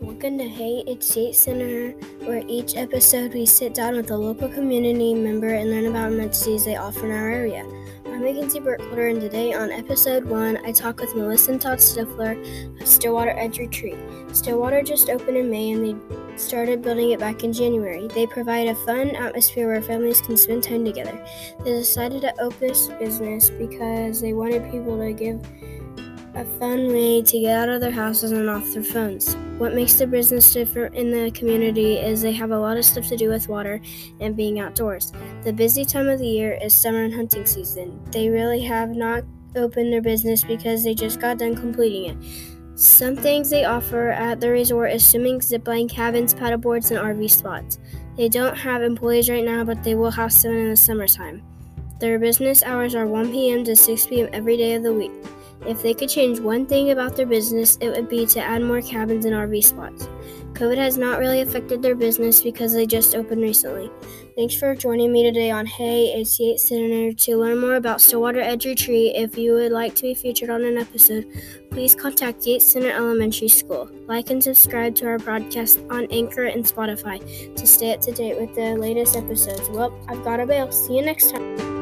Welcome to Hey It's Yates Center, where each episode we sit down with a local community member and learn about amenities they offer in our area. I'm Mackenzie Burkholder, and today on episode one, I talk with Melissa and Todd Stifler of Stillwater Edge Retreat. Stillwater just opened in May and they started building it back in January. They provide a fun atmosphere where families can spend time together. They decided to open this business because they wanted people to give a fun way to get out of their houses and off their phones. What makes the business different in the community is they have a lot of stuff to do with water and being outdoors. The busy time of the year is summer and hunting season. They really have not opened their business because they just got done completing it. Some things they offer at the resort is swimming, zipline, cabins, paddleboards, and RV spots. They don't have employees right now, but they will have some in the summertime. Their business hours are 1 p.m. to 6 p.m. every day of the week. If they could change one thing about their business, it would be to add more cabins and RV spots. COVID has not really affected their business because they just opened recently. Thanks for joining me today on Hey, it's Yates Center. To learn more about Stillwater Edge Retreat, if you would like to be featured on an episode, please contact Yates Center Elementary School. Like and subscribe to our broadcast on Anchor and Spotify to stay up to date with the latest episodes. Well, I've got a bail. See you next time.